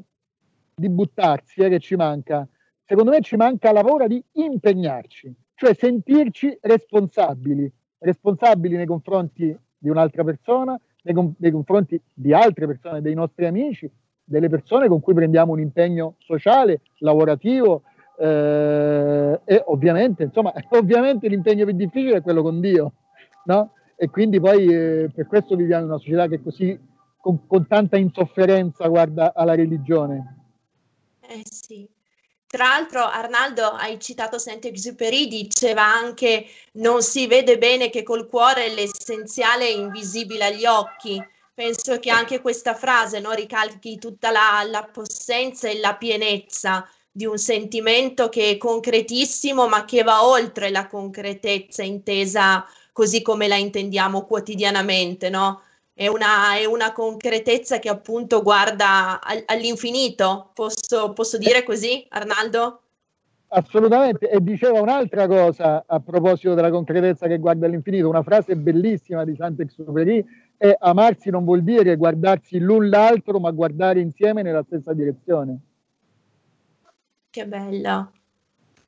S5: di buttarsi eh, che ci manca, secondo me ci manca la paura di impegnarci, cioè sentirci responsabili, responsabili nei confronti di un'altra persona, nei, nei confronti di altre persone, dei nostri amici, delle persone con cui prendiamo un impegno sociale, lavorativo eh, e ovviamente, insomma, ovviamente l'impegno più difficile è quello con Dio, no? E quindi poi eh, per questo viviamo in una società che così con, con tanta insofferenza guarda alla religione.
S3: Eh sì. Tra l'altro, Arnaldo, hai citato Saint-Exupéry, diceva anche non si vede bene che col cuore l'essenziale è invisibile agli occhi penso che anche questa frase no, ricalchi tutta la, la possenza e la pienezza di un sentimento che è concretissimo, ma che va oltre la concretezza intesa così come la intendiamo quotidianamente, no? È una, è una concretezza che appunto guarda all'infinito. Posso, posso dire così, Arnaldo?
S5: Assolutamente, e diceva un'altra cosa a proposito della concretezza che guarda all'infinito, una frase bellissima di Saint-Exupéry e amarsi non vuol dire guardarsi l'un l'altro, ma guardare insieme nella stessa direzione.
S3: Che bello,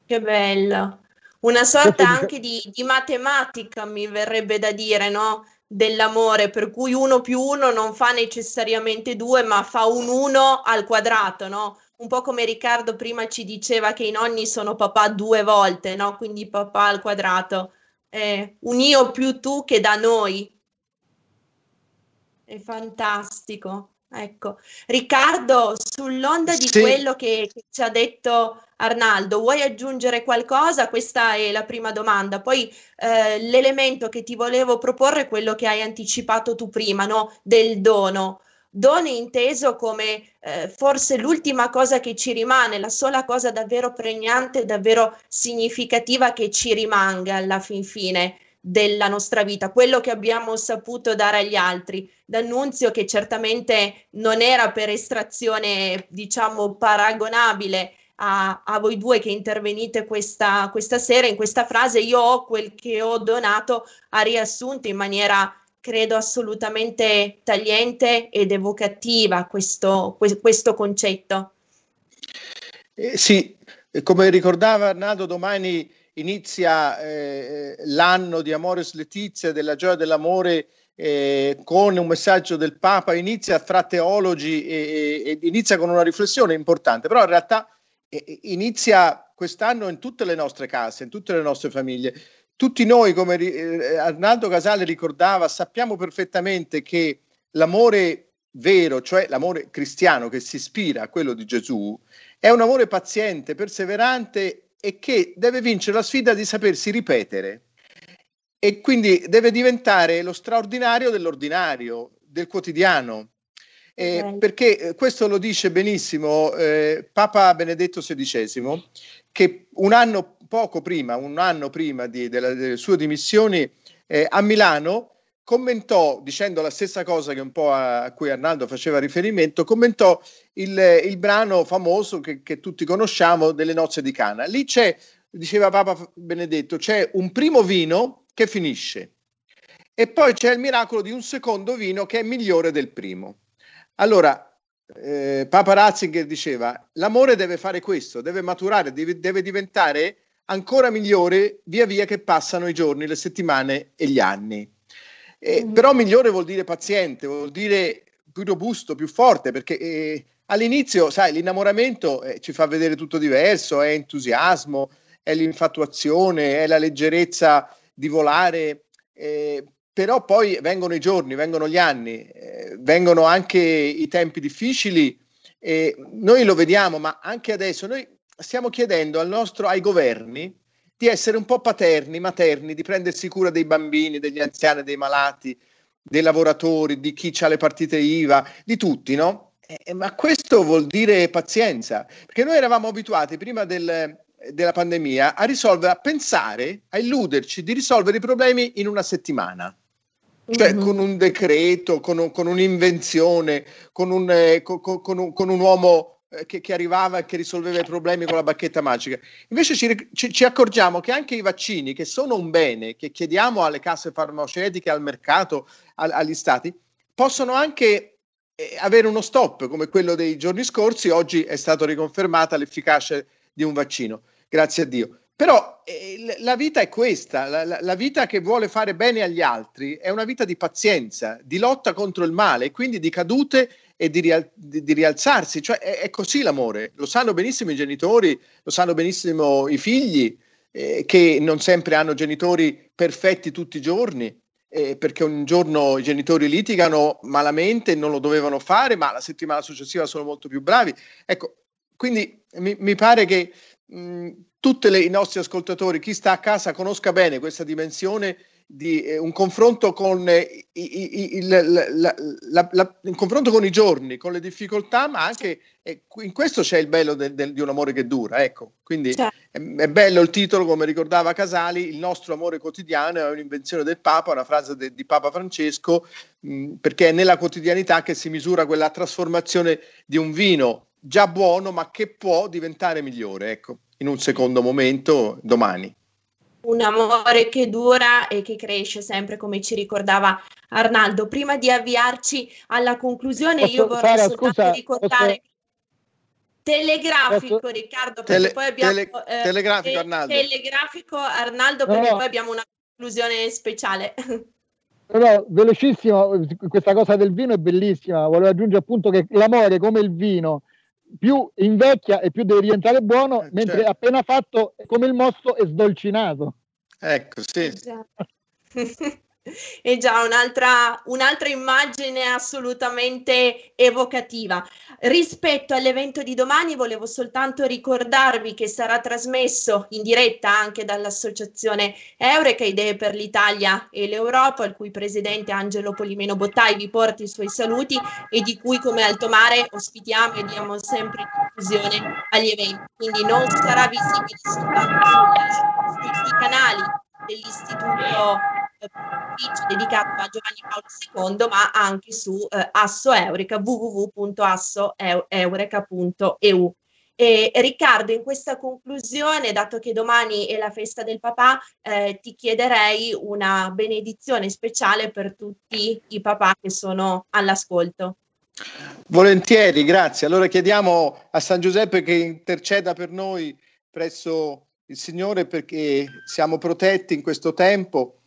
S3: che bello. Una sorta anche di, di, matematica, mi verrebbe da dire, no? Dell'amore, per cui uno più uno non fa necessariamente due, ma fa un uno al quadrato, no? Un po' come Riccardo prima ci diceva che i nonni sono papà due volte, no? Quindi papà al quadrato. Eh, un io più tu che da noi, è fantastico. Ecco, Riccardo, sull'onda di sì. quello che, che, ci ha detto Arnaldo, vuoi aggiungere qualcosa? Questa è la prima domanda. Poi eh, l'elemento che ti volevo proporre è quello che hai anticipato tu prima, no? del dono. Dono inteso come eh, forse l'ultima cosa che ci rimane, la sola cosa davvero pregnante, davvero significativa che ci rimanga alla fin fine della nostra vita, quello che abbiamo saputo dare agli altri. D'Annunzio che certamente non era per estrazione, diciamo, paragonabile a, a voi due che intervenite questa, questa sera in questa frase, io ho quel che ho donato, ha riassunto in maniera credo assolutamente tagliente ed evocativa questo, questo concetto.
S4: Eh, sì, come ricordava Arnaldo, domani inizia eh, l'anno di Amores Letizia, della gioia dell'amore, eh, con un messaggio del Papa, inizia fra teologi e, e, inizia con una riflessione importante, però in realtà eh, inizia quest'anno in tutte le nostre case, in tutte le nostre famiglie. Tutti noi, come eh, Arnaldo Casale ricordava, sappiamo perfettamente che l'amore vero, cioè l'amore cristiano che si ispira a quello di Gesù, è un amore paziente, perseverante e che deve vincere la sfida di sapersi ripetere e quindi deve diventare lo straordinario dell'ordinario, del quotidiano. Eh, perché eh, questo lo dice benissimo eh, Papa Benedetto XVI, che un anno poco prima, un anno prima di, della, delle sue dimissioni eh, a Milano, commentò, dicendo la stessa cosa che un po' a, a cui Arnaldo faceva riferimento, commentò il, il brano famoso che, che, tutti conosciamo delle nozze di Cana. Lì c'è, diceva Papa Benedetto, c'è un primo vino che finisce e poi c'è il miracolo di un secondo vino che è migliore del primo. Allora, eh, Papa Ratzinger diceva, l'amore deve fare questo, deve maturare, deve, deve diventare ancora migliore via via che passano i giorni, le settimane e gli anni. Eh, mm. Però migliore vuol dire paziente, vuol dire più robusto, più forte, perché eh, all'inizio, sai, l'innamoramento eh, ci fa vedere tutto diverso, è entusiasmo, è l'infatuazione, è la leggerezza di volare, eh, però poi vengono i giorni, vengono gli anni, eh, vengono anche i tempi difficili noi lo vediamo, ma anche adesso noi stiamo chiedendo al nostro, ai governi di essere un po' paterni, materni, di prendersi cura dei bambini, degli anziani, dei malati, dei lavoratori, di chi ha le partite IVA, di tutti, no? Eh, ma questo vuol dire pazienza, perché noi eravamo abituati prima del, della pandemia a risolvere, a pensare, a illuderci di risolvere i problemi in una settimana. Cioè mm-hmm. con un decreto, con, un, con un'invenzione, con un, eh, con, con, un, un uomo che, che, arrivava e che risolveva i problemi con la bacchetta magica. Invece ci, ci, ci, accorgiamo che anche i vaccini, che sono un bene, che chiediamo alle casse farmaceutiche, al mercato, a, agli stati, possono anche eh, avere uno stop, come quello dei giorni scorsi. Oggi è stata riconfermata l'efficacia di un vaccino grazie a Dio. Però eh, la vita è questa, la, la, la, vita che vuole fare bene agli altri è una vita di pazienza, di lotta contro il male, quindi di cadute e di, rial- di, di rialzarsi. Cioè è, è, così l'amore, lo sanno benissimo i genitori, lo sanno benissimo i figli, eh, che non sempre hanno genitori perfetti tutti i giorni. Eh, perché un giorno i genitori litigano malamente non lo dovevano fare, ma la settimana successiva sono molto più bravi. Ecco, quindi mi, mi pare che tutti i nostri ascoltatori, chi sta a casa, conosca bene questa dimensione di eh, un confronto con eh, i, il, la, la, la, un confronto con i giorni, con le difficoltà, ma anche eh, in questo c'è il bello del, del, di un amore che dura. Ecco, quindi certo. è, è, bello il titolo, come ricordava Casali, il nostro amore quotidiano è un'invenzione del Papa, una frase de, di Papa Francesco, mh, perché è nella quotidianità che si misura quella trasformazione di un vino già buono, ma che può diventare migliore, ecco, in un secondo momento, domani.
S3: Un amore che dura e che cresce sempre, come ci ricordava Arnaldo. Prima di avviarci alla conclusione, posso, io vorrei Sara, soltanto scusa, ricordare. Posso... Telegrafico posso... Riccardo, perché Tele, poi abbiamo tele,
S4: eh, telegrafico Arnaldo.
S3: Telegrafico Arnaldo, perché no. poi abbiamo una conclusione speciale.
S5: Però velocissimo, questa cosa del vino è bellissima. Volevo aggiungere appunto che l'amore, come il vino, più invecchia e più deve diventare buono, eh, mentre certo. appena fatto come il mosto è sdolcinato.
S4: Ecco, sì.
S3: E già un'altra, un'altra immagine assolutamente evocativa. Rispetto all'evento di domani, volevo soltanto ricordarvi che sarà trasmesso in diretta anche dall'associazione Eureka Idee per l'Italia e l'Europa, il cui presidente Angelo Polimeno Bottai vi porta i suoi saluti e di cui come Alto Mare ospitiamo e diamo sempre diffusione agli eventi. Quindi non sarà visibile soltanto sui, canali dell'Istituto dedicato a Giovanni Paolo II, ma anche su eh, Asso Eureka, www.assoeureka.eu. E, Riccardo, in questa conclusione, dato che domani è la festa del papà, eh, ti chiederei una benedizione speciale per tutti i papà che sono all'ascolto.
S4: Volentieri, grazie. Allora chiediamo a San Giuseppe che interceda per noi presso il Signore perché siamo protetti in questo tempo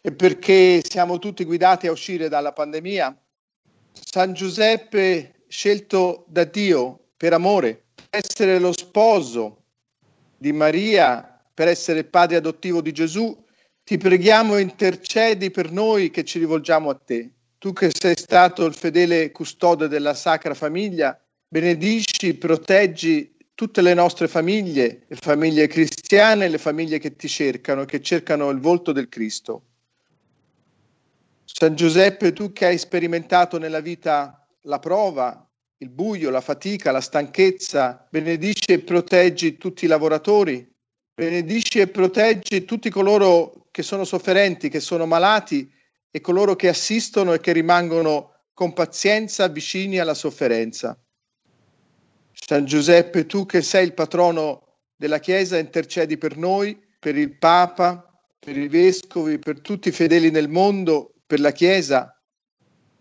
S4: e perché siamo tutti guidati a uscire dalla pandemia. San Giuseppe, scelto da Dio per amore, per essere lo sposo di Maria, per essere padre adottivo di Gesù, ti preghiamo intercedi per noi che ci rivolgiamo a te. Tu che sei stato il fedele custode della Sacra Famiglia, benedici, proteggi tutte le nostre famiglie, le famiglie cristiane, le famiglie che ti cercano, che cercano il volto del Cristo. San Giuseppe, tu che hai sperimentato nella vita la prova, il buio, la fatica, la stanchezza, benedici e proteggi tutti i lavoratori, benedici e proteggi tutti coloro che sono sofferenti, che sono malati e coloro che assistono e che rimangono con pazienza vicini alla sofferenza. San Giuseppe, tu che sei il patrono della Chiesa, intercedi per noi, per il Papa, per i vescovi, per tutti i fedeli nel mondo per la Chiesa.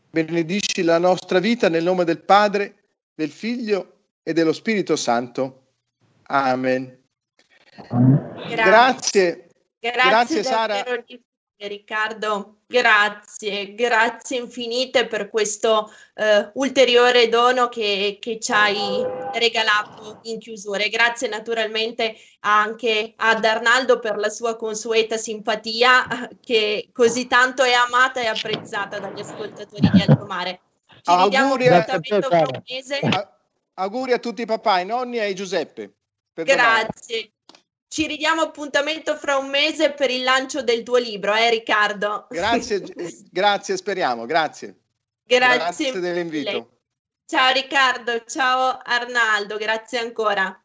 S4: Benedici la nostra vita nel nome del Padre, del Figlio e dello Spirito Santo. Amen. Grazie. Grazie, Grazie Sara.
S3: Riccardo, grazie, grazie infinite per questo uh, ulteriore dono che, che, ci hai regalato in chiusura. E grazie naturalmente anche ad Arnaldo per la sua consueta simpatia che così tanto è amata e apprezzata dagli ascoltatori di Alto Mare. Ci
S4: auguri, a, auguri a tutti i papà, i nonni e ai Giuseppe.
S3: Grazie. Ci ridiamo appuntamento fra un mese per il lancio del tuo libro, eh Riccardo?
S4: Grazie, grazie, speriamo, grazie.
S3: Grazie,
S4: grazie dell'invito.
S3: Ciao Riccardo, ciao Arnaldo, grazie ancora.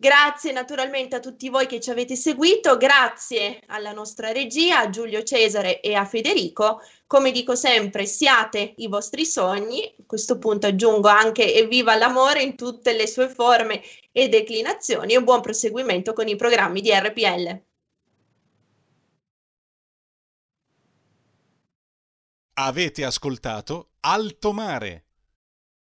S3: Grazie naturalmente a tutti voi che ci avete seguito, grazie alla nostra regia, a Giulio Cesare e a Federico. Come dico sempre, siate i vostri sogni. A questo punto aggiungo anche evviva l'amore in tutte le sue forme e declinazioni e buon proseguimento con i programmi di RPL.
S1: Avete ascoltato Alto Mare